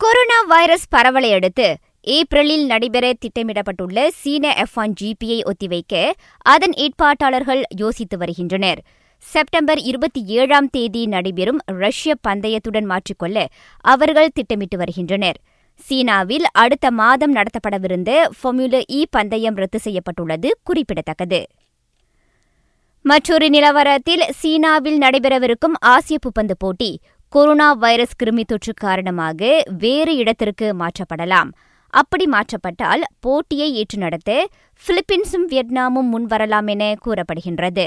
Corona virus பரவலை அடுத்து ஏப்ரலில் நடைபெற திட்டமிடப்பட்டுள்ள சீன எஃப் ஒன் ஜிபியை ஒத்திவைக்க அதன் ஏற்பாட்டாளர்கள் யோசித்து வருகின்றனர். செப்டம்பர் இருபத்தி ஏழாம் தேதி நடைபெறும் ரஷ்ய பந்தயத்துடன் மாற்றிக்கொள்ள அவர்கள் திட்டமிட்டு வருகின்றனர். சீனாவில் அடுத்த மாதம் நடத்தப்படவிருந்த ஃபார்முலா இ e பந்தயம் ரத்து செய்யப்பட்டுள்ளது குறிப்பிடத்தக்கது. மற்றொரு நிலவரத்தில் சீனாவில் நடைபெறவிருக்கும் ஆசிய புப்பந்து போட்டி கொரோனா வைரஸ் கிருமி தொற்று காரணமாக வேறு இடத்திற்கு மாற்றப்படலாம். அப்படி மாற்றப்பட்டால் போட்டியை ஏற்று நடத்த பிலிப்பீன்ஸும் வியட்நாமும் முன்வரலாம் என கூறப்படுகின்றது.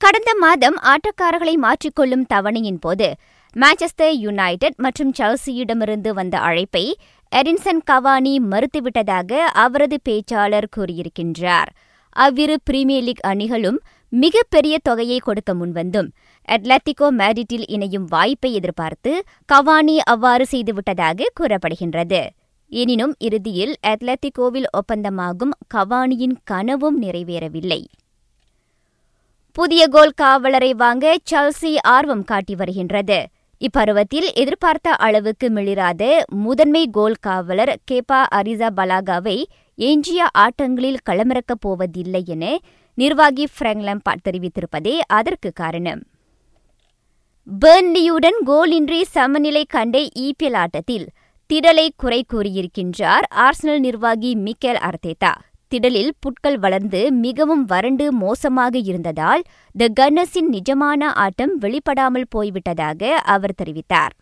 கடந்த மாதம் ஆட்டக்காரர்களை மாற்றிக்கொள்ளும் தவணையின் போது மான்செஸ்டர் யுனைடெட் மற்றும் சர்சியிடமிருந்து வந்த அழைப்பை எரின்சன் கவானி மறுத்துவிட்டதாக அவரது பேச்சாளர் கூறியிருக்கின்றார். அவ்விரு பிரீமியர் லீக் அணிகளும் மிகப்பெரிய தொகையை கொடுக்க முன்வந்தும் அட்லட்டிகோ மேடிட்டில் இணையும் வாய்ப்பை எதிர்பார்த்து கவானி அவ்வாறு செய்துவிட்டதாக கூறப்படுகின்றது. எனினும் இறுதியில் அத்லட்டிகோவில் ஒப்பந்தமாகும் கவானியின் கனவும் நிறைவேறவில்லை. புதிய கோல் காவலரை வாங்க சல்சி ஆர்வம் காட்டி வருகின்றது. இப்பருவத்தில் எதிர்பார்த்த அளவுக்கு மிளிராத முதன்மை கோல் காவலர் கேபா அரிசா பலாகாவை எஞ்சிய ஆட்டங்களில் களமிறக்கப் போவதில்லை என நிர்வாகி பிராங்க் லம்பார்ட் தெரிவித்திருப்பதே அதற்கு காரணம். பெர்ன்லியுடன் கோலின்றி சமநிலை கண்ட இபிஎல் ஆட்டத்தில் திடலை குறை கூறியிருக்கின்றார் ஆர்சனல் நிர்வாகி மிக்கேல் அர்த்தேதா திடலில் புட்கள் வளர்ந்து மிகவும் வறண்டு மோசமாக இருந்ததால் த கன்னஸின் நிஜமான ஆட்டம் வெளிப்படாமல் போய்விட்டதாக அவர் தெரிவித்தார்.